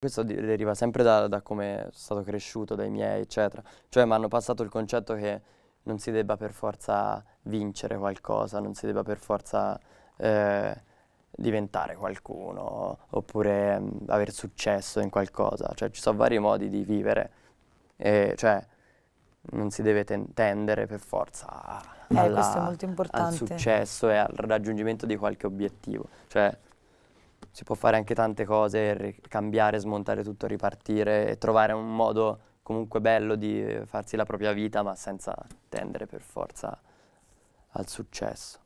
Questo deriva sempre da, da come sono stato cresciuto, dai miei, eccetera. Cioè mi hanno passato il concetto che non si debba per forza vincere qualcosa, non si debba per forza eh, diventare qualcuno oppure mh, avere successo in qualcosa. Cioè ci sono vari modi di vivere, e, cioè non si deve ten- tendere per forza Eh, alla- molto al successo e al raggiungimento di qualche obiettivo. Cioè, si può fare anche tante cose, cambiare, smontare tutto, ripartire e trovare un modo comunque bello di farsi la propria vita, ma senza tendere per forza al successo.